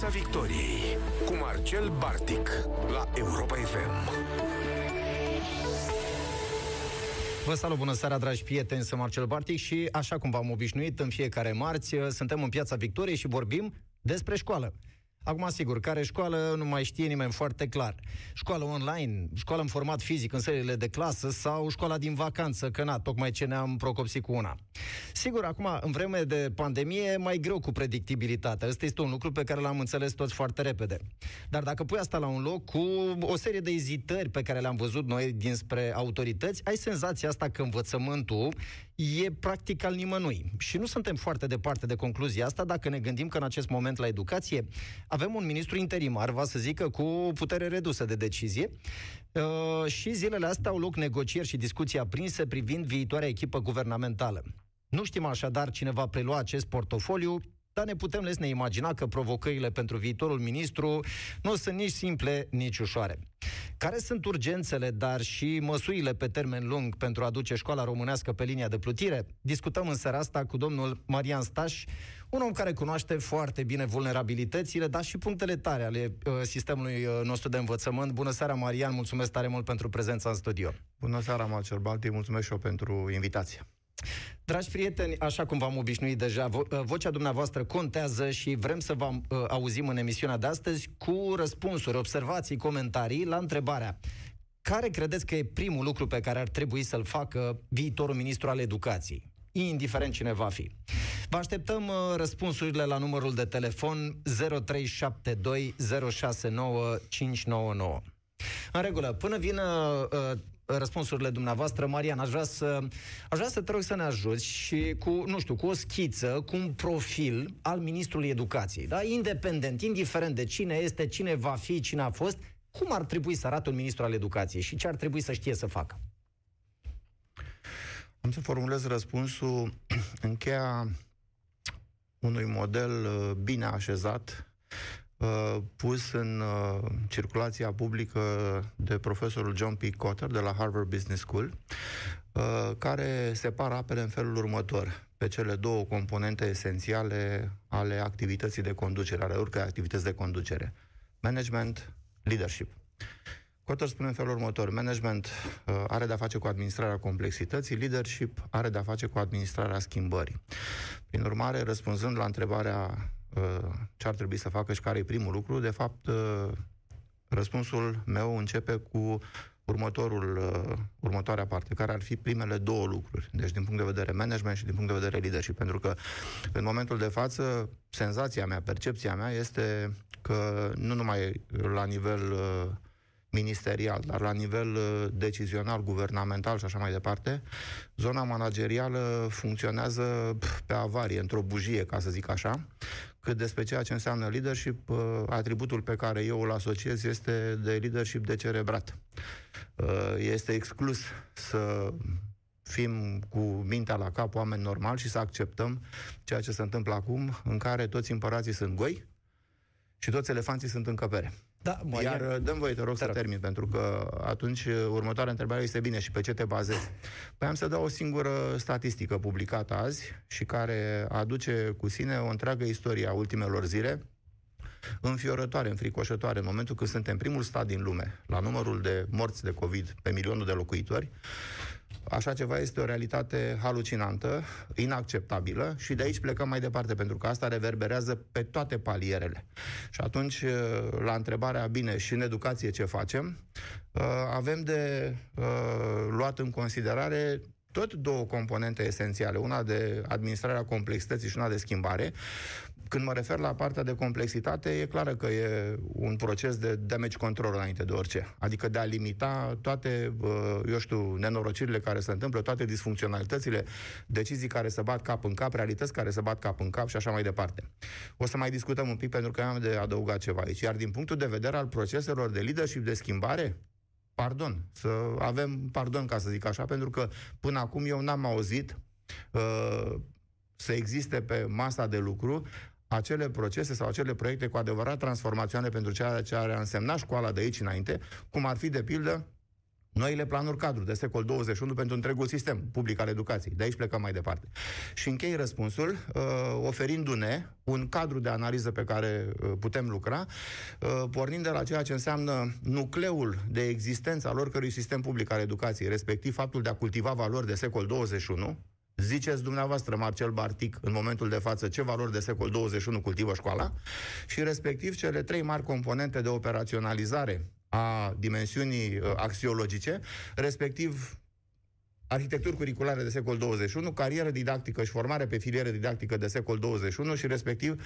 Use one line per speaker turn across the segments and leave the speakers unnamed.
Piața Victoriei cu Marcel Bartic la Europa FM.
Vă salut, bună seara, dragi prieteni, sunt Marcel Bartic și, așa cum v-am obișnuit, în fiecare marți suntem în Piața Victoriei și vorbim despre școală. Acum, sigur, care școală nu mai știe nimeni foarte clar. Școală online, școală în format fizic în sălile de clasă sau școala din vacanță, că na, tocmai ce ne-am procopsit cu una. Sigur, acum, în vreme de pandemie, mai greu cu predictibilitatea. Ăsta este un lucru pe care l-am înțeles toți foarte repede. Dar dacă pui asta la un loc cu o serie de ezitări pe care le-am văzut noi dinspre autorități, ai senzația asta că învățământul e practic al nimănui. Și nu suntem foarte departe de concluzia asta dacă ne gândim că în acest moment la educație avem un ministru interimar, va să zică, cu putere redusă de decizie uh, și zilele astea au loc negocieri și discuții aprinse privind viitoarea echipă guvernamentală. Nu știm așadar cine va prelua acest portofoliu, dar ne putem lesne imagina că provocările pentru viitorul ministru nu sunt nici simple, nici ușoare. Care sunt urgențele, dar și măsurile pe termen lung pentru a aduce școala românească pe linia de plutire? Discutăm în seara asta cu domnul Marian Staș, un om care cunoaște foarte bine vulnerabilitățile, dar și punctele tare ale uh, sistemului uh, nostru de învățămământ. Bună seara, Marian, mulțumesc tare mult pentru prezența în studio.
Bună seara, Marcel Balti, mulțumesc și eu pentru invitație.
Dragi prieteni, așa cum v-am obișnuit deja, vo- uh, vocea dumneavoastră contează și vrem să vă uh, auzim în emisiunea de astăzi cu răspunsuri, observații, comentarii la întrebarea care credeți că e primul lucru pe care ar trebui să-l facă viitorul ministru al educației? indiferent cine va fi. Vă așteptăm uh, răspunsurile la numărul de telefon 0372 069 599. În regulă, până vin uh, răspunsurile dumneavoastră, Marian, aș vrea să, aș vrea să te rog să ne ajuți și cu, nu știu, cu o schiță, cu un profil al Ministrului Educației, da? Independent, indiferent de cine este, cine va fi, cine a fost, cum ar trebui să arate un ministru al educației și ce ar trebui să știe să facă?
Am să formulez răspunsul în cheia unui model uh, bine așezat, uh, pus în uh, circulația publică de profesorul John P. Cotter de la Harvard Business School, care separă apele în felul următor pe cele două componente esențiale ale activității de conducere, ale oricărei activități de conducere. Management, leadership. Cotter spune în felul următor, management uh, are de-a face cu administrarea complexității, leadership are de-a face cu administrarea schimbării. Prin urmare, răspunzând la întrebarea uh, ce ar trebui să facă și care e primul lucru, de fapt, uh, răspunsul meu începe cu următorul, uh, următoarea parte, care ar fi primele două lucruri. Deci din punct de vedere management și din punct de vedere leadership. Pentru că în momentul de față, senzația mea, percepția mea este că nu numai la nivel uh, ministerial, dar la nivel uh, decizional, guvernamental și așa mai departe, zona managerială funcționează pe avarie, într-o bujie, ca să zic așa, cât despre ceea ce înseamnă leadership, uh, atributul pe care eu îl asociez este de leadership de cerebrat. Uh, este exclus să fim cu mintea la cap oameni normali și să acceptăm ceea ce se întâmplă acum, în care toți împărații sunt goi și toți elefanții sunt în căpere. Da, mă, Iar ia... dăm voie, te rog te să rog. termin, pentru că atunci uh, următoarea întrebare este bine și pe ce te bazezi. Păi am să dau o singură statistică publicată azi și care aduce cu sine o întreagă istorie a ultimelor zile, înfiorătoare, înfricoșătoare, în momentul când suntem primul stat din lume la numărul de morți de COVID pe milionul de locuitori, Așa ceva este o realitate halucinantă, inacceptabilă și de aici plecăm mai departe, pentru că asta reverberează pe toate palierele. Și atunci, uh, la întrebarea, bine, și în educație ce facem, uh, avem de uh, luat în considerare tot două componente esențiale, una de administrarea complexității și una de schimbare. Când mă refer la partea de complexitate, e clară că e un proces de damage control înainte de orice. Adică de a limita toate, eu știu, nenorocirile care se întâmplă, toate disfuncționalitățile, decizii care se bat cap în cap, realități care se bat cap în cap și așa mai departe. O să mai discutăm un pic pentru că am de adăugat ceva aici. Iar din punctul de vedere al proceselor de leadership de schimbare, pardon, să avem pardon, ca să zic așa, pentru că până acum eu n-am auzit uh, să existe pe masa de lucru acele procese sau acele proiecte cu adevărat transformaționale pentru ceea ce ar însemna școala de aici înainte, cum ar fi, de pildă, noile planuri cadru de secol 21 pentru întregul sistem public al educației. De aici plecăm mai departe. Și închei răspunsul uh, oferindu-ne un cadru de analiză pe care uh, putem lucra, uh, pornind de la ceea ce înseamnă nucleul de existență al oricărui sistem public al educației, respectiv faptul de a cultiva valori de secol 21, Ziceți dumneavoastră, Marcel Bartic, în momentul de față, ce valori de secol 21 cultivă școala? Și respectiv cele trei mari componente de operaționalizare a dimensiunii uh, axiologice, respectiv arhitecturi curriculare de secol 21, carieră didactică și formare pe filieră didactică de secol 21 și respectiv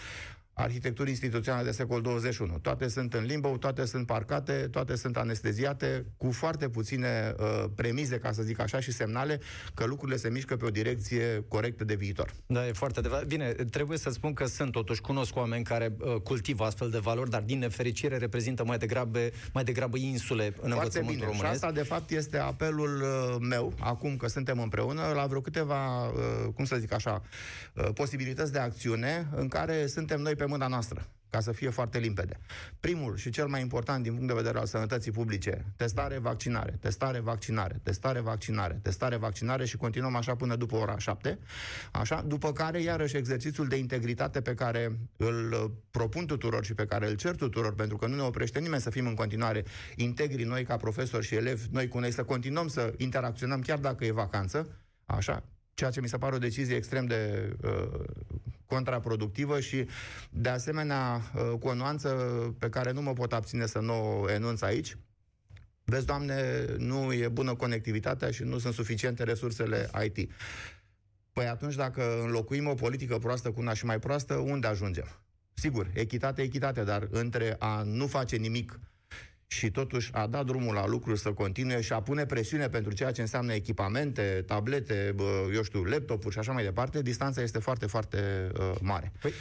arhitecturi instituționale de secol 21. Toate sunt în limbă, toate sunt parcate, toate sunt anesteziate, cu foarte puține uh, premize, ca să zic așa, și semnale că lucrurile se mișcă pe o direcție corectă de viitor.
Da, e foarte adevărat. Bine, trebuie să spun că sunt totuși, cunosc oameni care uh, cultivă astfel de valori, dar din nefericire reprezintă mai degrabă, mai degrabă insule în foarte învățământul bine. românesc.
Și asta, de fapt, este apelul uh, meu, acum că suntem împreună, la vreo câteva, uh, cum să zic așa, uh, posibilități de acțiune în care suntem noi pe mâna noastră, ca să fie foarte limpede. Primul și cel mai important din punct de vedere al sănătății publice, testare, vaccinare, testare, vaccinare, testare, vaccinare, testare, vaccinare și continuăm așa până după ora 7. Așa, după care iarăși exercițiul de integritate pe care îl propun tuturor și pe care îl cer tuturor, pentru că nu ne oprește nimeni să fim în continuare integri noi ca profesori și elevi, noi cu noi să continuăm să interacționăm chiar dacă e vacanță, așa, ceea ce mi se pare o decizie extrem de uh, contraproductivă și, de asemenea, uh, cu o nuanță pe care nu mă pot abține să nu o enunț aici. Vezi, Doamne, nu e bună conectivitatea și nu sunt suficiente resursele IT. Păi atunci, dacă înlocuim o politică proastă cu una și mai proastă, unde ajungem? Sigur, echitate, echitate, dar între a nu face nimic și totuși a dat drumul la lucruri să continue și a pune presiune pentru ceea ce înseamnă echipamente, tablete, bă, eu știu, laptopuri și așa mai departe, distanța este foarte, foarte uh, mare. Păi,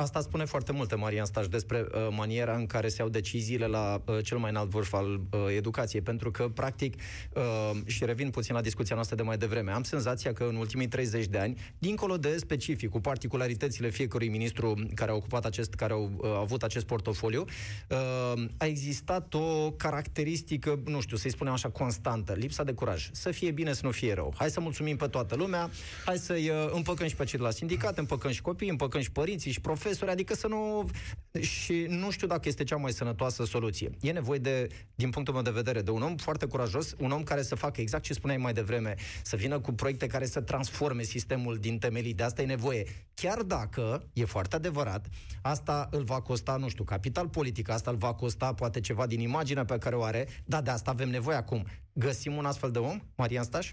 Asta spune foarte multe, Marian Staș, despre uh, maniera în care se iau deciziile la uh, cel mai înalt vârf al uh, educației, pentru că, practic, uh, și revin puțin la discuția noastră de mai devreme, am senzația că în ultimii 30 de ani, dincolo de specific, cu particularitățile fiecărui ministru care a ocupat acest, care au uh, avut acest portofoliu, uh, a existat o caracteristică, nu știu, să-i spunem așa, constantă, lipsa de curaj. Să fie bine, să nu fie rău. Hai să mulțumim pe toată lumea, hai să-i uh, împăcăm și pe cei de la sindicat, împăcăm și copiii, împăcăm și părinții și profesori, profesori, adică să nu... Și nu știu dacă este cea mai sănătoasă soluție. E nevoie de, din punctul meu de vedere, de un om foarte curajos, un om care să facă exact ce spuneai mai devreme, să vină cu proiecte care să transforme sistemul din temelii. De asta e nevoie. Chiar dacă, e foarte adevărat, asta îl va costa, nu știu, capital politic, asta îl va costa poate ceva din imaginea pe care o are, dar de asta avem nevoie acum. Găsim un astfel de om, Marian Staș?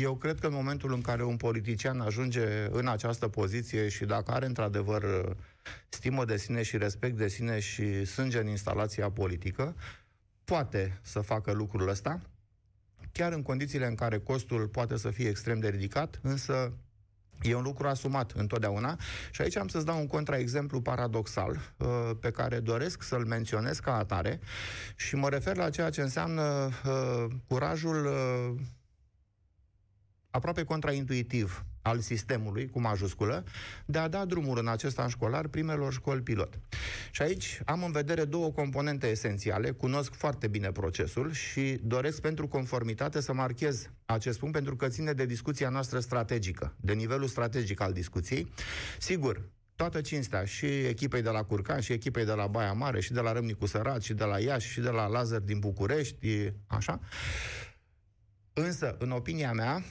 Eu cred că în momentul în care un politician ajunge în această poziție și dacă are într-adevăr stimă de sine și respect de sine și sânge în instalația politică, poate să facă lucrul ăsta, chiar în condițiile în care costul poate să fie extrem de ridicat, însă E un lucru asumat întotdeauna. Și aici am să-ți dau un contraexemplu paradoxal uh, pe care doresc să-l menționez ca atare și mă refer la ceea ce înseamnă uh, curajul uh, aproape contraintuitiv al sistemului, cu majusculă, de a da drumul în acest an școlar primelor școli pilot. Și aici am în vedere două componente esențiale, cunosc foarte bine procesul și doresc pentru conformitate să marchez acest punct pentru că ține de discuția noastră strategică, de nivelul strategic al discuției. Sigur, toată cinstea și echipei de la Curcan, și echipei de la Baia Mare, și de la Râmnicu Sărat, și de la Iași, și de la Lazar din București, așa. Însă, în opinia mea,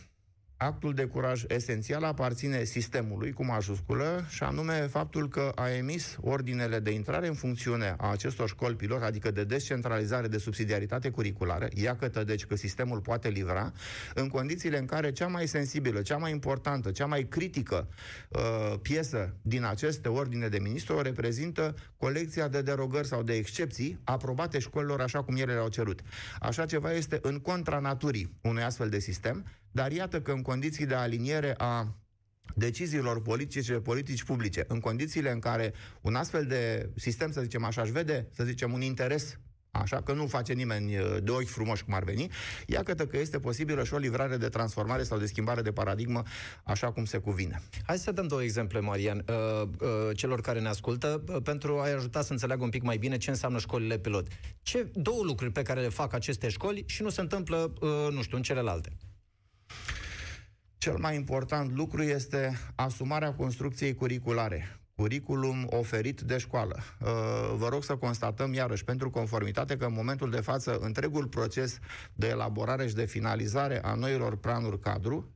actul de curaj esențial aparține sistemului cu majusculă și anume faptul că a emis ordinele de intrare în funcțiune a acestor școli pilot, adică de descentralizare de subsidiaritate curriculară, iată deci că sistemul poate livra, în condițiile în care cea mai sensibilă, cea mai importantă, cea mai critică uh, piesă din aceste ordine de ministru o reprezintă colecția de derogări sau de excepții aprobate școlilor așa cum ele le-au cerut. Așa ceva este în contra naturii unui astfel de sistem, dar iată că în condiții de aliniere a deciziilor politice, politici publice, în condițiile în care un astfel de sistem, să zicem așa, își vede, să zicem, un interes așa că nu face nimeni uh, de ochi frumoși cum ar veni, ia că este posibilă și o livrare de transformare sau de schimbare de paradigmă așa cum se cuvine.
Hai să dăm două exemple, Marian, uh, uh, celor care ne ascultă, pentru a-i ajuta să înțeleagă un pic mai bine ce înseamnă școlile pilot. Ce două lucruri pe care le fac aceste școli și nu se întâmplă, nu știu, în celelalte?
Cel mai important lucru este asumarea construcției curriculare curriculum oferit de școală. Uh, vă rog să constatăm iarăși pentru conformitate că în momentul de față întregul proces de elaborare și de finalizare a noilor planuri cadru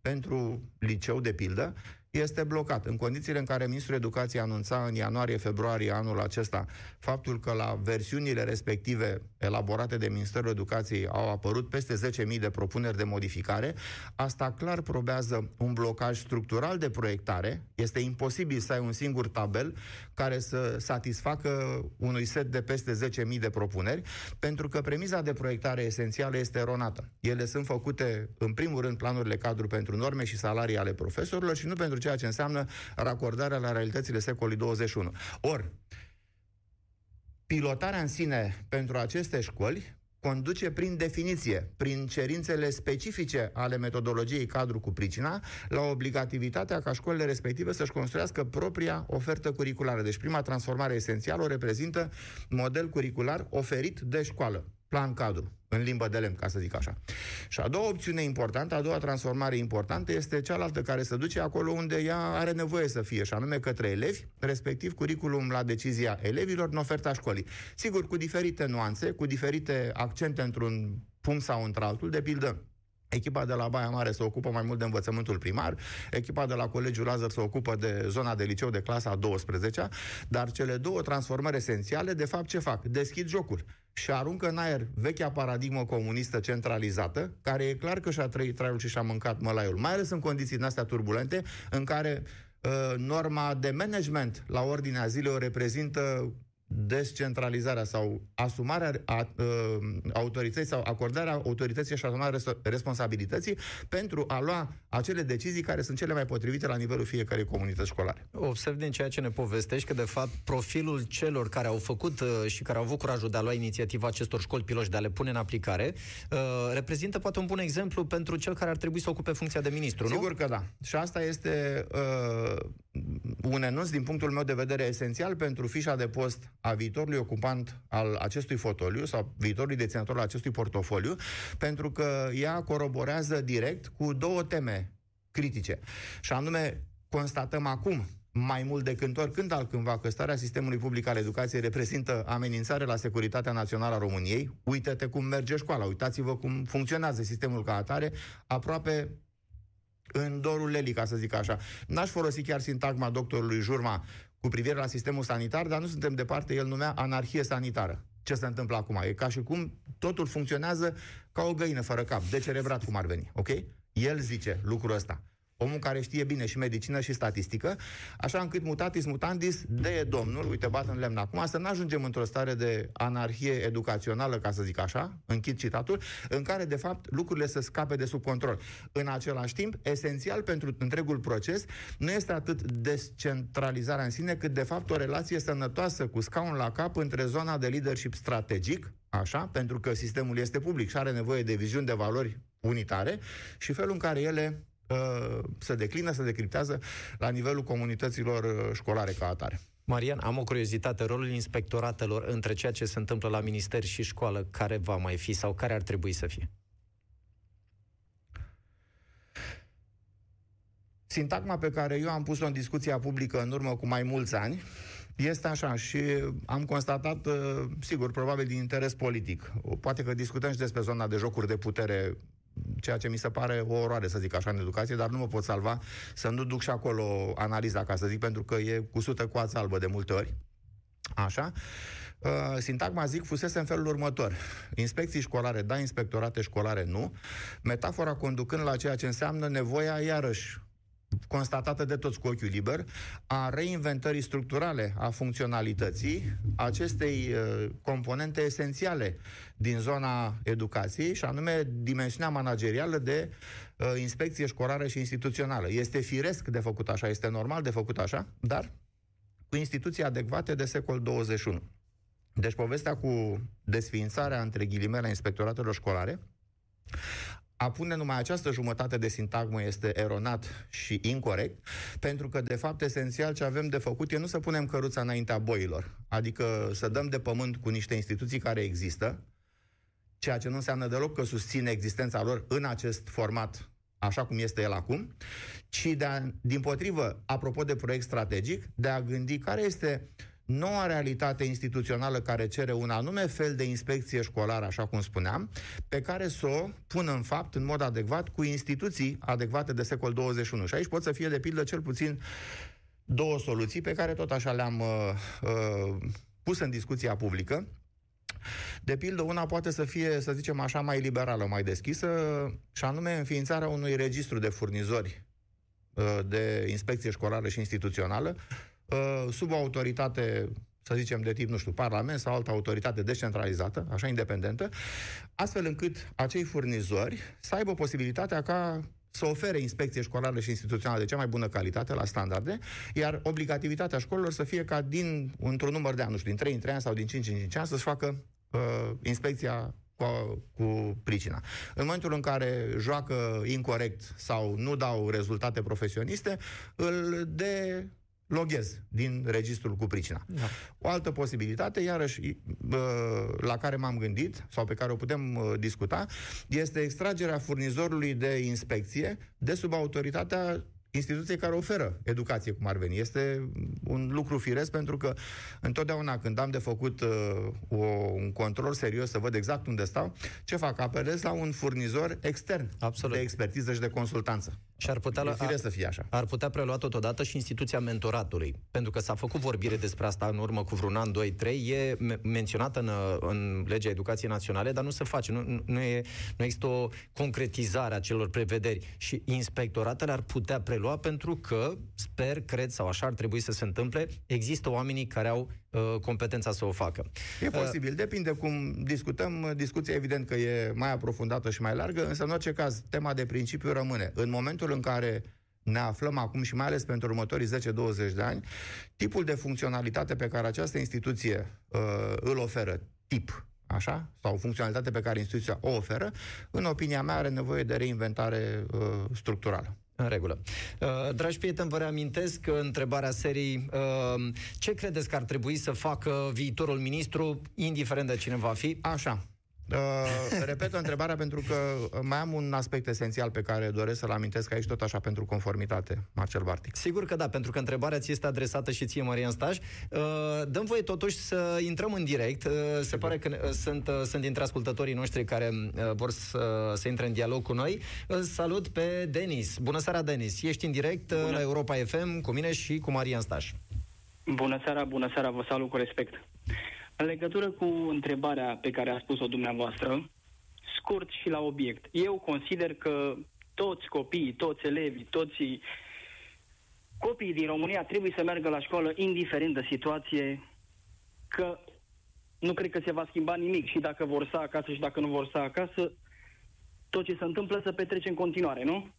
pentru liceu, de pildă, este blocat. În condițiile în care Ministrul Educației anunța în ianuarie-februarie anul acesta faptul că la versiunile respective elaborate de Ministerul Educației au apărut peste 10.000 de propuneri de modificare, asta clar probează un blocaj structural de proiectare. Este imposibil să ai un singur tabel care să satisfacă unui set de peste 10.000 de propuneri, pentru că premiza de proiectare esențială este eronată. Ele sunt făcute, în primul rând, planurile cadru pentru norme și salarii ale profesorilor și nu pentru ceea ce înseamnă racordarea la realitățile secolului 21. Ori, pilotarea în sine pentru aceste școli conduce prin definiție, prin cerințele specifice ale metodologiei cadru cu pricina, la obligativitatea ca școlile respective să-și construiască propria ofertă curriculară. Deci prima transformare esențială o reprezintă model curricular oferit de școală plan cadru, în limbă de lemn, ca să zic așa. Și a doua opțiune importantă, a doua transformare importantă este cealaltă care se duce acolo unde ea are nevoie să fie, și anume către elevi, respectiv curriculum la decizia elevilor în oferta școlii. Sigur, cu diferite nuanțe, cu diferite accente într-un punct sau într-altul, de pildă, Echipa de la Baia Mare se ocupă mai mult de învățământul primar, echipa de la Colegiul Lazar se ocupă de zona de liceu de clasa a 12 dar cele două transformări esențiale, de fapt, ce fac? Deschid jocul și aruncă în aer vechea paradigmă comunistă centralizată, care e clar că și-a trăit traiul și și-a mâncat mălaiul, mai ales în condiții din astea turbulente, în care uh, norma de management la ordinea zilei o reprezintă descentralizarea sau asumarea a, uh, autorității sau acordarea autorității și asumarea responsabilității pentru a lua acele decizii care sunt cele mai potrivite la nivelul fiecarei comunități școlare.
Observ din ceea ce ne povestești că, de fapt, profilul celor care au făcut uh, și care au avut curajul de a lua inițiativa acestor școli piloși de a le pune în aplicare, uh, reprezintă poate un bun exemplu pentru cel care ar trebui să ocupe funcția de ministru,
Sigur nu? că da. Și asta este uh, un enunț, din punctul meu de vedere, esențial pentru fișa de post a viitorului ocupant al acestui fotoliu sau viitorului deținător al acestui portofoliu, pentru că ea coroborează direct cu două teme critice. Și anume, constatăm acum, mai mult decât oricând altcândva că starea sistemului public al educației reprezintă amenințare la securitatea națională a României. Uită-te cum merge școala, uitați-vă cum funcționează sistemul ca atare, aproape în dorul lelii, ca să zic așa. N-aș folosi chiar sintagma doctorului Jurma cu privire la sistemul sanitar, dar nu suntem departe, el numea anarhie sanitară. Ce se întâmplă acum? E ca și cum totul funcționează ca o găină fără cap, decerebrat cum ar veni, ok? El zice lucrul ăsta omul care știe bine și medicină și statistică, așa încât mutatis mutandis, de domnul, uite, bat în lemn acum, să nu ajungem într-o stare de anarhie educațională, ca să zic așa, închid citatul, în care, de fapt, lucrurile să scape de sub control. În același timp, esențial pentru întregul proces nu este atât descentralizarea în sine, cât, de fapt, o relație sănătoasă cu scaun la cap între zona de leadership strategic, așa, pentru că sistemul este public și are nevoie de viziuni de valori unitare și felul în care ele Uh, se declină, se decriptează la nivelul comunităților uh, școlare ca atare.
Marian, am o curiozitate. Rolul inspectoratelor între ceea ce se întâmplă la minister și școală, care va mai fi sau care ar trebui să fie?
Sintagma pe care eu am pus-o în discuția publică în urmă cu mai mulți ani este așa și am constatat, uh, sigur, probabil din interes politic. Poate că discutăm și despre zona de jocuri de putere ceea ce mi se pare o oroare, să zic așa, în educație, dar nu mă pot salva să nu duc și acolo analiza, ca să zic, pentru că e cu sută coață albă de multe ori. Așa. Uh, sintagma, zic, fusese în felul următor. Inspecții școlare, da, inspectorate școlare, nu. Metafora conducând la ceea ce înseamnă nevoia, iarăși, constatată de toți cu ochiul liber, a reinventării structurale a funcționalității acestei uh, componente esențiale din zona educației, și anume dimensiunea managerială de uh, inspecție școlară și instituțională. Este firesc de făcut așa, este normal de făcut așa, dar cu instituții adecvate de secol 21. Deci povestea cu desființarea între ghilimele inspectoratelor școlare a pune numai această jumătate de sintagmă este eronat și incorrect, pentru că, de fapt, esențial ce avem de făcut e nu să punem căruța înaintea boilor, adică să dăm de pământ cu niște instituții care există, ceea ce nu înseamnă deloc că susține existența lor în acest format așa cum este el acum, ci de a, din potrivă, apropo de proiect strategic, de a gândi care este noua realitate instituțională care cere un anume fel de inspecție școlară, așa cum spuneam, pe care să o pună în fapt în mod adecvat cu instituții adecvate de secol 21. Și aici pot să fie, de pildă, cel puțin două soluții pe care tot așa le-am uh, uh, pus în discuția publică. De pildă, una poate să fie, să zicem așa, mai liberală, mai deschisă, și anume înființarea unui registru de furnizori uh, de inspecție școlară și instituțională, Uh, sub o autoritate să zicem, de tip, nu știu, parlament sau altă autoritate descentralizată, așa independentă, astfel încât acei furnizori să aibă posibilitatea ca să ofere inspecție școlară și instituțională de cea mai bună calitate, la standarde, iar obligativitatea școlilor să fie ca din, într-un număr de ani, nu știu, din 3 în 3 ani sau din 5 în 5 ani, să-și facă uh, inspecția cu, cu pricina. În momentul în care joacă incorrect sau nu dau rezultate profesioniste, îl de loghez din registrul cu pricina. Da. O altă posibilitate, iarăși, la care m-am gândit, sau pe care o putem discuta, este extragerea furnizorului de inspecție de sub autoritatea instituție care oferă educație, cum ar veni. Este un lucru firesc pentru că întotdeauna când am de făcut uh, o, un control serios să văd exact unde stau, ce fac? Apelez la un furnizor extern Absolut. de expertiză și de consultanță.
Și ar putea,
e ar, să fie așa.
ar putea prelua totodată și instituția mentoratului. Pentru că s-a făcut vorbire despre asta în urmă cu vreun an, doi, trei, e menționată în, în legea educației naționale, dar nu se face. Nu, nu, e, nu există o concretizare a celor prevederi. Și inspectoratele ar putea prelua pentru că, sper, cred sau așa ar trebui să se întâmple, există oamenii care au uh, competența să o facă.
E posibil, uh, depinde cum discutăm. Discuția evident că e mai aprofundată și mai largă, însă în orice caz, tema de principiu rămâne. În momentul în care ne aflăm acum și mai ales pentru următorii 10-20 de ani, tipul de funcționalitate pe care această instituție uh, îl oferă, tip, așa, sau funcționalitate pe care instituția o oferă, în opinia mea are nevoie de reinventare uh, structurală.
În regulă. Uh, dragi prieteni, vă reamintesc că întrebarea serii uh, ce credeți că ar trebui să facă viitorul ministru, indiferent de cine va fi?
Așa. Uh, repet întrebarea pentru că mai am un aspect esențial pe care doresc să-l amintesc aici tot așa pentru conformitate, Marcel Bartic.
Sigur că da, pentru că întrebarea ți este adresată și ție, Marian Staj. Uh, dăm voie totuși să intrăm în direct. Uh, se pare că uh, sunt, uh, sunt dintre ascultătorii noștri care uh, vor să, să intre în dialog cu noi. Uh, salut pe Denis. Bună seara, Denis. Ești în direct uh, la Europa FM cu mine și cu Marian Staj.
Bună seara, bună seara, vă salut cu respect. În legătură cu întrebarea pe care a spus-o dumneavoastră, scurt și la obiect, eu consider că toți copiii, toți elevii, toți copiii din România trebuie să meargă la școală indiferent de situație, că nu cred că se va schimba nimic și dacă vor să acasă și dacă nu vor să acasă, tot ce se întâmplă să petrece în continuare, nu?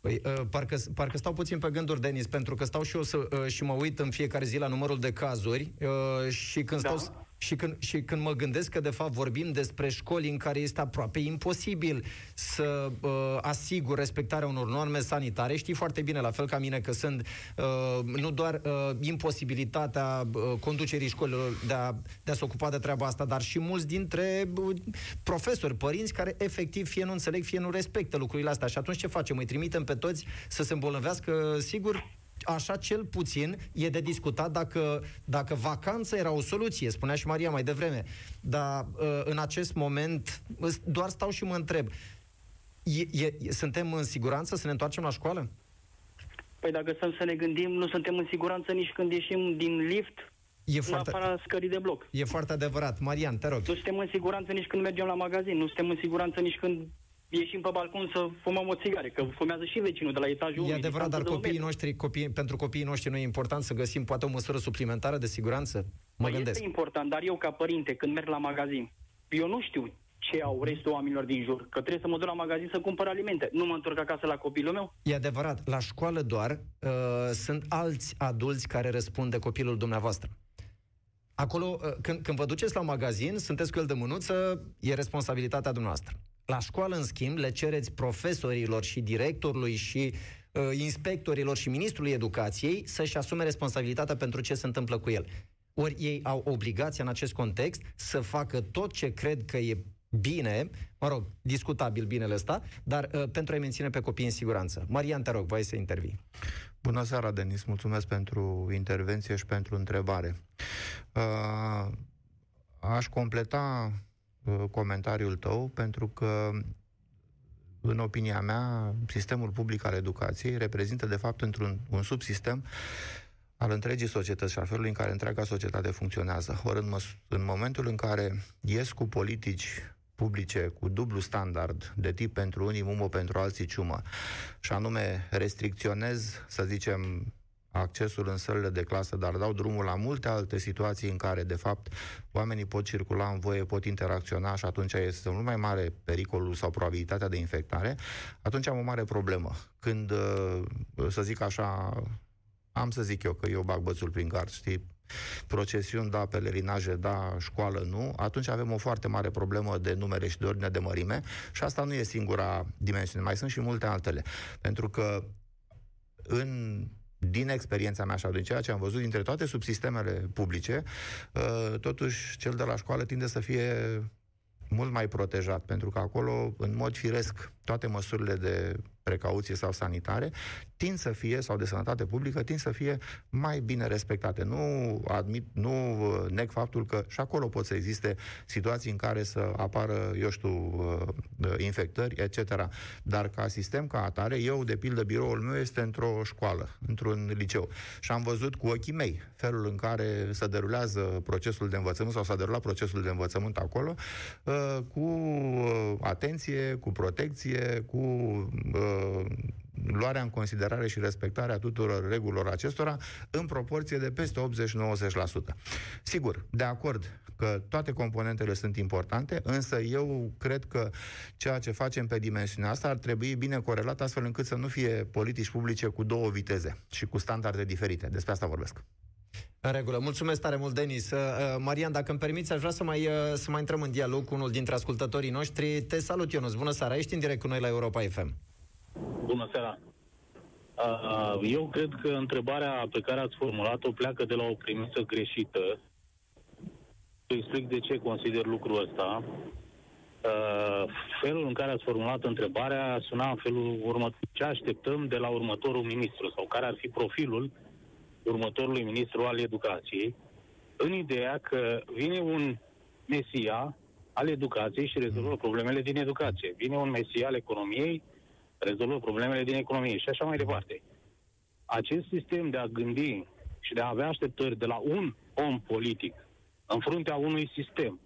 Păi, uh, parcă, parcă stau puțin pe gânduri, Denis, pentru că stau și eu să, uh, și mă uit în fiecare zi la numărul de cazuri uh, și când da. stau și când, și când mă gândesc că, de fapt, vorbim despre școli în care este aproape imposibil să uh, asigur respectarea unor norme sanitare, știi foarte bine, la fel ca mine, că sunt uh, nu doar uh, imposibilitatea uh, conducerii școlilor de a, de a se ocupa de treaba asta, dar și mulți dintre uh, profesori, părinți, care efectiv fie nu înțeleg, fie nu respectă lucrurile astea. Și atunci ce facem? Îi trimitem pe toți să se îmbolnăvească, sigur, așa cel puțin e de discutat dacă, dacă vacanța era o soluție, spunea și Maria mai devreme. Dar uh, în acest moment doar stau și mă întreb, e, e, suntem în siguranță să ne întoarcem la școală?
Păi dacă stăm să ne gândim, nu suntem în siguranță nici când ieșim din lift E foarte, în afara scării de bloc.
E foarte adevărat. Marian, te rog.
Nu suntem în siguranță nici când mergem la magazin, nu suntem în siguranță nici când ieșim pe balcon să fumăm o țigare, că fumează și vecinul de la etajul 1.
E adevărat, dar copiii noștri, copii, pentru copiii noștri nu e important să găsim poate o măsură suplimentară de siguranță? Mă păi gândesc.
Este important, dar eu ca părinte, când merg la magazin, eu nu știu ce au restul oamenilor din jur, că trebuie să mă duc la magazin să cumpăr alimente. Nu mă întorc acasă la copilul meu?
E adevărat, la școală doar uh, sunt alți adulți care răspund de copilul dumneavoastră. Acolo, uh, când, când vă duceți la un magazin, sunteți cu el de mânuță, e responsabilitatea dumneavoastră. La școală, în schimb, le cereți profesorilor și directorului și uh, inspectorilor și ministrului educației să-și asume responsabilitatea pentru ce se întâmplă cu el. Ori ei au obligația în acest context să facă tot ce cred că e bine, mă rog, discutabil binele ăsta, dar uh, pentru a-i menține pe copii în siguranță. Marian, te rog, voi să intervii.
Bună seara, Denis. Mulțumesc pentru intervenție și pentru întrebare. Uh, aș completa uh, comentariul tău pentru că în opinia mea, sistemul public al educației reprezintă, de fapt, într-un un subsistem al întregii societăți și al felului în care întreaga societate funcționează. Ori în, măs- în momentul în care ies cu politici publice cu dublu standard, de tip pentru unii mumă, pentru alții ciumă, și anume restricționez, să zicem, accesul în sălile de clasă, dar dau drumul la multe alte situații în care, de fapt, oamenii pot circula în voie, pot interacționa și atunci este mult mai mare pericolul sau probabilitatea de infectare, atunci am o mare problemă. Când, uh, să zic așa, am să zic eu că eu bag bățul prin gard, știi? Procesiuni, da, pelerinaje, da, școală, nu, atunci avem o foarte mare problemă de numere și de ordine de mărime și asta nu e singura dimensiune, mai sunt și multe altele. Pentru că în din experiența mea și din ceea ce am văzut dintre toate subsistemele publice, uh, totuși cel de la școală tinde să fie mult mai protejat, pentru că acolo, în mod firesc, toate măsurile de precauție sau sanitare, tind să fie, sau de sănătate publică, tind să fie mai bine respectate. Nu admit, nu uh, neg faptul că și acolo pot să existe situații în care să apară, eu știu, uh, uh, infectări, etc. Dar ca sistem, ca atare, eu, de pildă, biroul meu este într-o școală, într-un liceu. Și am văzut cu ochii mei felul în care se derulează procesul de învățământ sau s-a derulat procesul de învățământ acolo, cu atenție, cu protecție, cu luarea în considerare și respectarea tuturor regulilor acestora în proporție de peste 80-90%. Sigur, de acord că toate componentele sunt importante, însă eu cred că ceea ce facem pe dimensiunea asta ar trebui bine corelat astfel încât să nu fie politici publice cu două viteze și cu standarde diferite. Despre asta vorbesc.
În regulă. Mulțumesc tare mult, Denis. Uh, uh, Marian, dacă îmi permiți, aș vrea să mai, uh, să mai intrăm în dialog cu unul dintre ascultătorii noștri. Te salut, Ionus. Bună seara. Ești în direct cu noi la Europa FM.
Bună seara. Eu cred că întrebarea pe care ați formulat-o pleacă de la o premisă greșită. Explic de ce consider lucrul ăsta. Felul în care ați formulat întrebarea suna în felul următor. Ce așteptăm de la următorul ministru sau care ar fi profilul următorului ministru al educației, în ideea că vine un mesia al educației și rezolvă problemele din educație. Vine un mesia al economiei rezolvă problemele din economie și așa mai departe. Acest sistem de a gândi și de a avea așteptări de la un om politic în fruntea unui sistem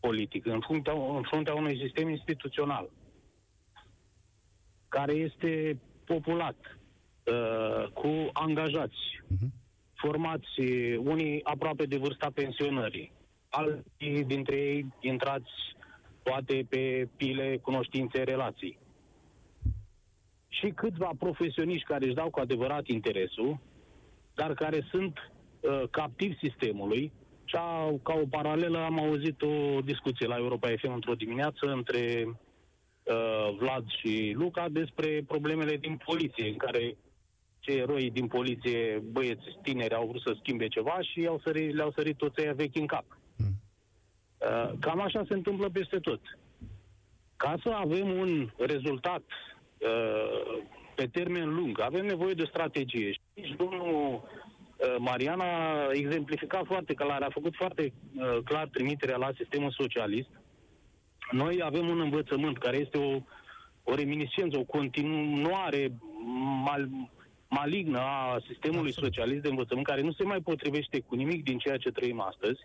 politic, în fruntea, în fruntea unui sistem instituțional, care este populat uh, cu angajați, uh-huh. formați unii aproape de vârsta pensionării, alții dintre ei intrați poate pe pile, cunoștințe, relații și câțiva profesioniști care își dau cu adevărat interesul, dar care sunt uh, captivi sistemului. Și a, ca o paralelă am auzit o discuție la Europa FM într-o dimineață între uh, Vlad și Luca despre problemele din poliție, în care cei eroi din poliție, băieți tineri, au vrut să schimbe ceva și au sărit, le-au sărit toți aia vechi în cap. Mm. Uh, cam așa se întâmplă peste tot. Ca să avem un rezultat Uh, pe termen lung. Avem nevoie de strategie. Și domnul uh, Mariana a exemplificat foarte clar, a făcut foarte uh, clar trimiterea la sistemul socialist. Noi avem un învățământ care este o, o reminiscență, o continuare mal, malignă a sistemului Absolut. socialist de învățământ, care nu se mai potrivește cu nimic din ceea ce trăim astăzi.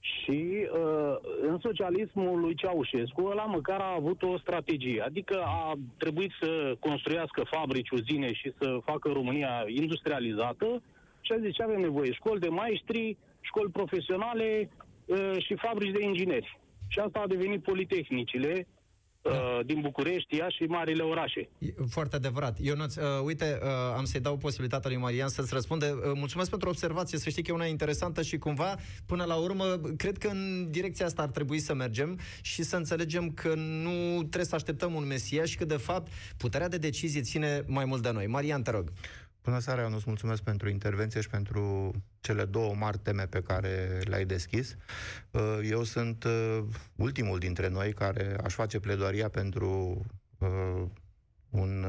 Și uh, în socialismul lui Ceaușescu, ăla măcar a avut o strategie. Adică a trebuit să construiască fabrici, uzine și să facă România industrializată și a zis ce avem nevoie? Școli de maestri, școli profesionale uh, și fabrici de ingineri. Și asta a devenit politehnicile, da. din București, Iași și marile orașe.
Foarte adevărat. Ionuț, uh, uite, uh, am să-i dau posibilitatea lui Marian să-ți răspunde. Uh, mulțumesc pentru observație, să știi că e una interesantă și cumva, până la urmă, cred că în direcția asta ar trebui să mergem și să înțelegem că nu trebuie să așteptăm un mesia și că, de fapt, puterea de decizie ține mai mult de noi. Marian, te rog.
Bună seara, eu nu mulțumesc pentru intervenție și pentru cele două mari teme pe care le-ai deschis. Uh, eu sunt uh, ultimul dintre noi care aș face pledoaria pentru uh, un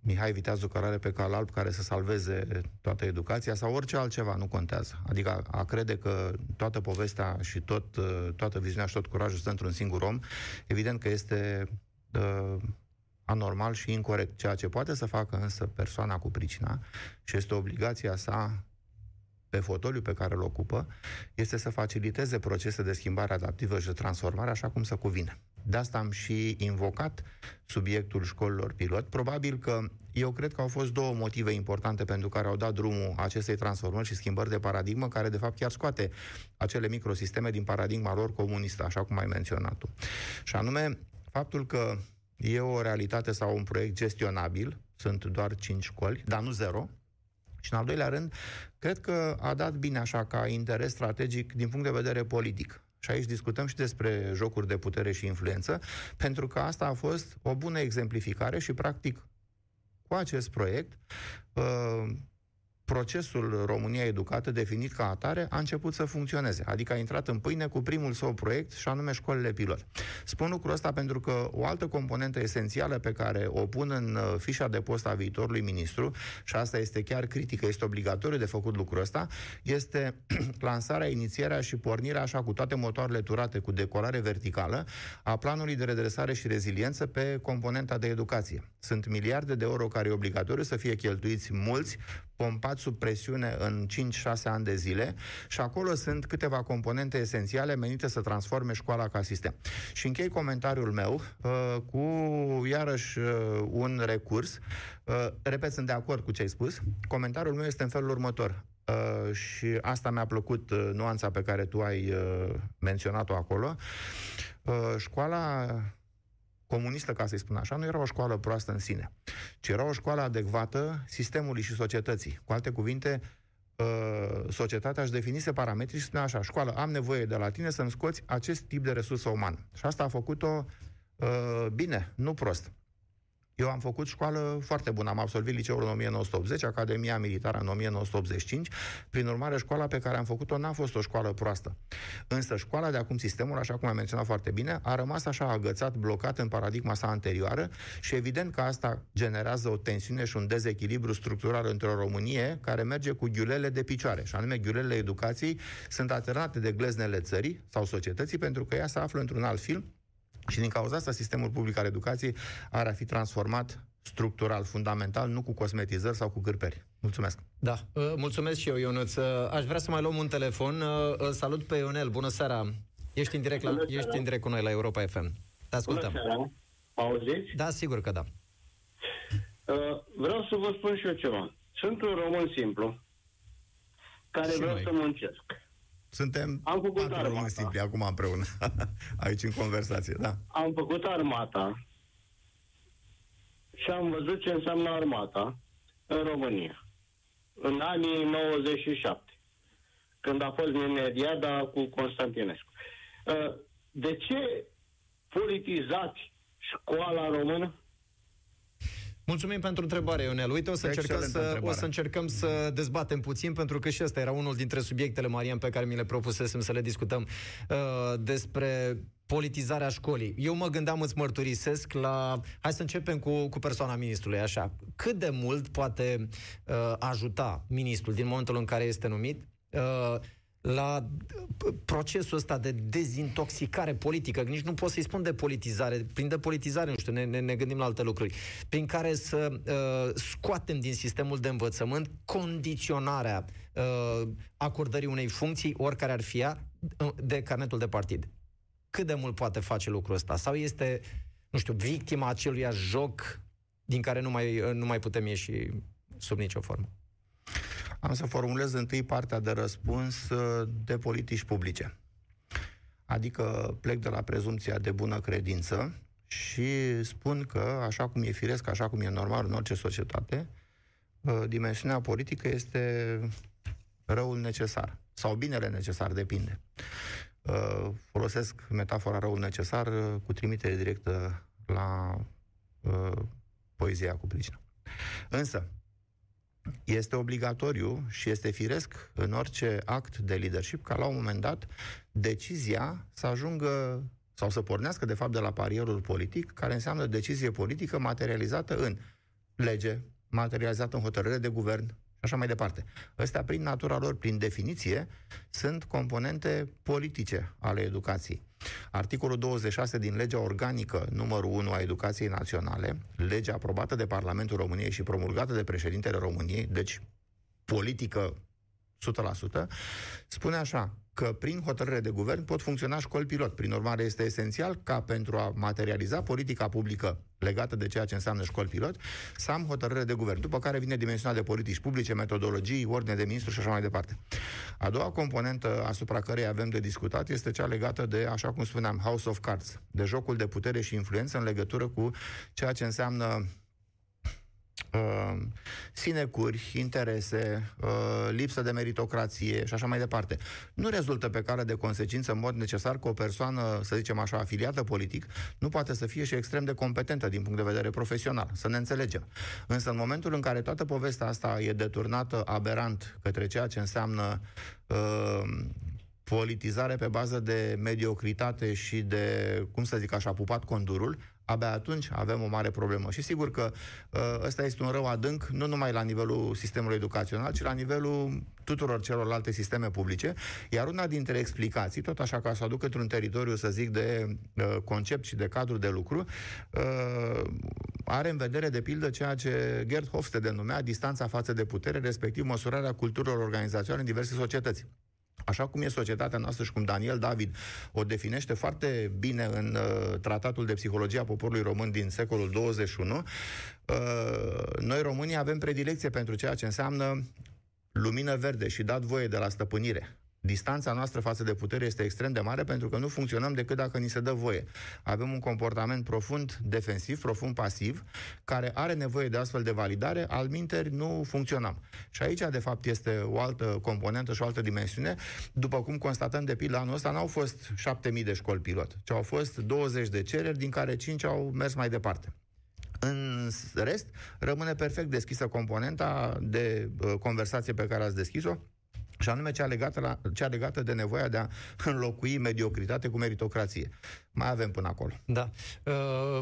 Mihai Viteazu Cărare pe cal alb care să salveze toată educația sau orice altceva, nu contează. Adică a, a crede că toată povestea și tot, toată viziunea și tot curajul stă într-un singur om, evident că este uh, anormal și incorrect. Ceea ce poate să facă însă persoana cu pricina și este obligația sa pe fotoliu pe care îl ocupă, este să faciliteze procese de schimbare adaptivă și de transformare așa cum se cuvine. De asta am și invocat subiectul școlilor pilot. Probabil că eu cred că au fost două motive importante pentru care au dat drumul acestei transformări și schimbări de paradigmă, care de fapt chiar scoate acele microsisteme din paradigma lor comunistă, așa cum ai menționat tu. Și anume, faptul că E o realitate sau un proiect gestionabil, sunt doar 5 școli, dar nu zero. Și în al doilea rând, cred că a dat bine așa ca interes strategic din punct de vedere politic. Și aici discutăm și despre jocuri de putere și influență, pentru că asta a fost o bună exemplificare și, practic, cu acest proiect, uh, procesul România Educată, definit ca atare, a început să funcționeze. Adică a intrat în pâine cu primul său proiect și anume școlile pilot. Spun lucrul ăsta pentru că o altă componentă esențială pe care o pun în uh, fișa de post a viitorului ministru, și asta este chiar critică, este obligatoriu de făcut lucrul ăsta, este lansarea, inițierea și pornirea așa cu toate motoarele turate cu decolare verticală a planului de redresare și reziliență pe componenta de educație. Sunt miliarde de euro care e obligatoriu să fie cheltuiți mulți pompat sub presiune în 5-6 ani de zile și acolo sunt câteva componente esențiale menite să transforme școala ca sistem. Și închei comentariul meu uh, cu, iarăși, uh, un recurs. Uh, repet, sunt de acord cu ce ai spus. Comentariul meu este în felul următor. Uh, și asta mi-a plăcut uh, nuanța pe care tu ai uh, menționat-o acolo. Uh, școala comunistă, ca să-i spun așa, nu era o școală proastă în sine, ci era o școală adecvată sistemului și societății. Cu alte cuvinte, uh, societatea își definise parametrii și spunea așa, școală, am nevoie de la tine să-mi scoți acest tip de resursă umană. Și asta a făcut-o uh, bine, nu prost. Eu am făcut școală foarte bună. Am absolvit liceul în 1980, Academia Militară în 1985. Prin urmare, școala pe care am făcut-o n-a fost o școală proastă. Însă școala de acum, sistemul, așa cum am menționat foarte bine, a rămas așa agățat, blocat în paradigma sa anterioară și evident că asta generează o tensiune și un dezechilibru structural într-o Românie care merge cu ghiulele de picioare. Și anume, ghiulele educației sunt alternate de gleznele țării sau societății pentru că ea se află într-un alt film și din cauza asta, sistemul public al educației ar fi transformat structural, fundamental, nu cu cosmetizări sau cu cârperi. Mulțumesc.
Da, uh, mulțumesc și eu, Ionuț. Uh, aș vrea să mai luăm un telefon. Uh, salut pe Ionel, bună seara. Ești în direct, la, ești în direct cu noi la Europa FM. Te ascultăm.
Bună seara. Auziți?
Da, sigur că da.
Vreau să vă spun și eu ceva. Sunt un român simplu care și vreau noi. să muncesc.
Suntem am făcut patru armata. simpli acum împreună, aici în conversație, da.
Am făcut armata și am văzut ce înseamnă armata în România, în anii 97, când a fost mineriada cu Constantinescu. Uh, de ce politizați școala română?
Mulțumim pentru întrebare, Ionel. Uite, o să, încercăm să, o să încercăm să dezbatem puțin, pentru că și ăsta era unul dintre subiectele, Marian, pe care mi le propusesem să le discutăm uh, despre politizarea școlii. Eu mă gândeam, îți mărturisesc, la... Hai să începem cu, cu persoana ministrului, așa. Cât de mult poate uh, ajuta ministrul din momentul în care este numit uh, la procesul ăsta de dezintoxicare politică, nici nu pot să-i spun de politizare, prin de politizare, nu știu, ne, ne, ne gândim la alte lucruri, prin care să uh, scoatem din sistemul de învățământ condiționarea uh, acordării unei funcții, oricare ar fi ea, uh, de carnetul de partid. Cât de mult poate face lucrul ăsta? Sau este, nu știu, victima acelui joc din care nu mai, uh, nu mai putem ieși sub nicio formă?
Am să formulez întâi partea de răspuns uh, de politici publice. adică plec de la prezumția de bună credință și spun că, așa cum e firesc, așa cum e normal în orice societate, uh, dimensiunea politică este răul necesar sau binele necesar, depinde. Uh, folosesc metafora răul necesar uh, cu trimitere directă la poezia cu pricină. Însă, este obligatoriu și este firesc în orice act de leadership ca la un moment dat decizia să ajungă sau să pornească de fapt de la parierul politic, care înseamnă decizie politică materializată în lege, materializată în hotărâre de guvern, așa mai departe. Ăstea, prin natura lor, prin definiție, sunt componente politice ale educației. Articolul 26 din legea organică numărul 1 a educației naționale, legea aprobată de Parlamentul României și promulgată de președintele României, deci politică 100%, spune așa, că prin hotărâre de guvern pot funcționa școli pilot. Prin urmare, este esențial ca pentru a materializa politica publică legată de ceea ce înseamnă școli pilot, să am hotărâre de guvern. După care vine dimensiunea de politici publice, metodologii, ordine de ministru și așa mai departe. A doua componentă asupra cărei avem de discutat este cea legată de, așa cum spuneam, House of Cards, de jocul de putere și influență în legătură cu ceea ce înseamnă uh, sinecuri, interese, uh, lipsă de meritocrație și așa mai departe. Nu rezultă pe care de consecință în mod necesar că o persoană, să zicem așa, afiliată politic, nu poate să fie și extrem de competentă din punct de vedere profesional, să ne înțelegem. Însă în momentul în care toată povestea asta e deturnată aberant către ceea ce înseamnă uh, politizare pe bază de mediocritate și de, cum să zic așa, pupat condurul, abia atunci avem o mare problemă. Și sigur că uh, ăsta este un rău adânc, nu numai la nivelul sistemului educațional, ci la nivelul tuturor celorlalte sisteme publice. Iar una dintre explicații, tot așa ca să aduc într-un teritoriu, să zic, de uh, concept și de cadru de lucru, uh, are în vedere, de pildă, ceea ce Gerd Hofstede denumea distanța față de putere, respectiv măsurarea culturilor organizaționale în diverse societăți. Așa cum e societatea noastră și cum Daniel David o definește foarte bine în uh, Tratatul de Psihologie a Poporului Român din secolul 21, uh, noi românii avem predilecție pentru ceea ce înseamnă lumină verde și dat voie de la stăpânire. Distanța noastră față de putere este extrem de mare pentru că nu funcționăm decât dacă ni se dă voie. Avem un comportament profund defensiv, profund pasiv, care are nevoie de astfel de validare, al minteri nu funcționăm. Și aici, de fapt, este o altă componentă și o altă dimensiune. După cum constatăm, de pildă, anul ăsta n-au fost 7.000 de școli pilot, ci au fost 20 de cereri, din care 5 au mers mai departe. În rest, rămâne perfect deschisă componenta de uh, conversație pe care ați deschis-o, și anume cea legată, la, cea legată de nevoia de a înlocui mediocritate cu meritocrație. Mai avem până acolo.
Da. Uh,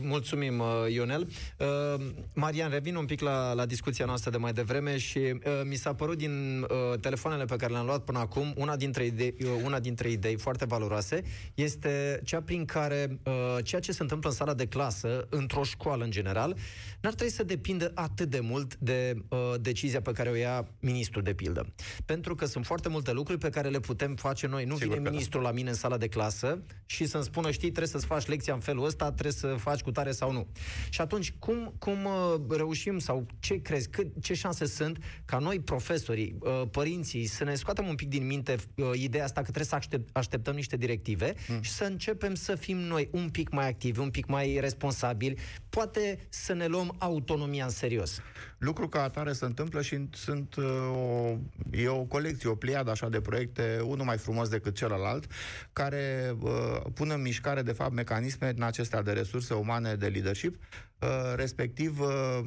mulțumim, uh, Ionel. Uh, Marian, revin un pic la, la discuția noastră de mai devreme și uh, mi s-a părut din uh, telefoanele pe care le-am luat până acum, una dintre, idei, uh, una dintre idei foarte valoroase este cea prin care uh, ceea ce se întâmplă în sala de clasă, într-o școală în general, n-ar trebui să depindă atât de mult de uh, decizia pe care o ia ministrul, de pildă. Pentru că sunt foarte multe lucruri pe care le putem face noi. Nu Sigur vine da. ministrul da. la mine în sala de clasă și să-mi spună, știi, trebuie să-ți faci lecția în felul ăsta, trebuie să faci cu tare sau nu. Și atunci, cum, cum uh, reușim sau ce crezi, cât, ce șanse sunt ca noi, profesorii, uh, părinții, să ne scoatem un pic din minte uh, ideea asta că trebuie să aștept, așteptăm niște directive mm. și să începem să fim noi un pic mai activi, un pic mai responsabili, poate să ne luăm autonomia în serios.
Lucru ca atare se întâmplă și sunt o, e o colecție, o pliadă așa de proiecte, unul mai frumos decât celălalt, care uh, pun în mișcare, de fapt, mecanisme în acestea de resurse umane de leadership, uh, respectiv uh,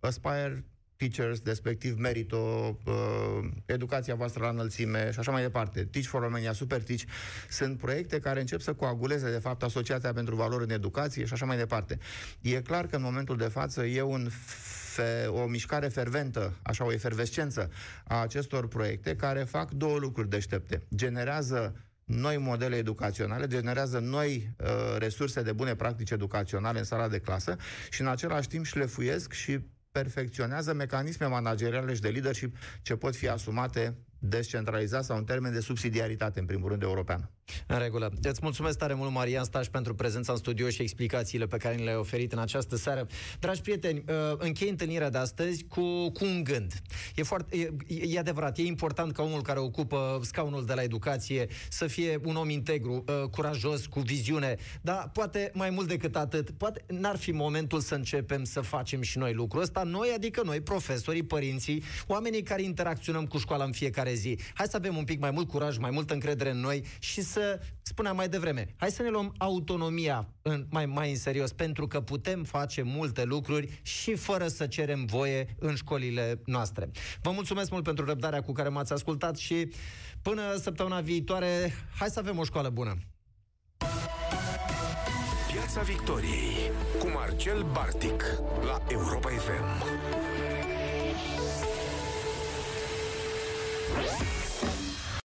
Aspire Teachers, respectiv Merito, uh, educația voastră la înălțime și așa mai departe. Teach for Romania, Super Teach, sunt proiecte care încep să coaguleze, de fapt, Asociația pentru Valori în Educație și așa mai departe. E clar că în momentul de față e un fe, o mișcare ferventă, așa o efervescență a acestor proiecte care fac două lucruri deștepte. Generează noi modele educaționale, generează noi uh, resurse de bune practici educaționale în sala de clasă și în același timp șlefuiesc și perfecționează mecanisme manageriale și de leadership ce pot fi asumate descentralizat sau în termen de subsidiaritate, în primul rând, european.
În regulă. Îți mulțumesc tare mult, Marian Staș, pentru prezența în studio și explicațiile pe care ni le-ai oferit în această seară. Dragi prieteni, uh, închei întâlnirea de astăzi cu, cu un gând. E, foarte, e, e adevărat, e important ca omul care ocupă scaunul de la educație să fie un om integru, uh, curajos, cu viziune, dar poate mai mult decât atât, poate n-ar fi momentul să începem să facem și noi lucrul ăsta, noi, adică noi, profesorii, părinții, oamenii care interacționăm cu școala în fiecare zi. Hai să avem un pic mai mult curaj, mai multă încredere în noi și să să, spuneam mai devreme, hai să ne luăm autonomia în, mai, mai în serios, pentru că putem face multe lucruri și fără să cerem voie în școlile noastre. Vă mulțumesc mult pentru răbdarea cu care m-ați ascultat și până săptămâna viitoare, hai să avem o școală bună!
Piața Victoriei cu Marcel Bartic la Europa FM. Let's go.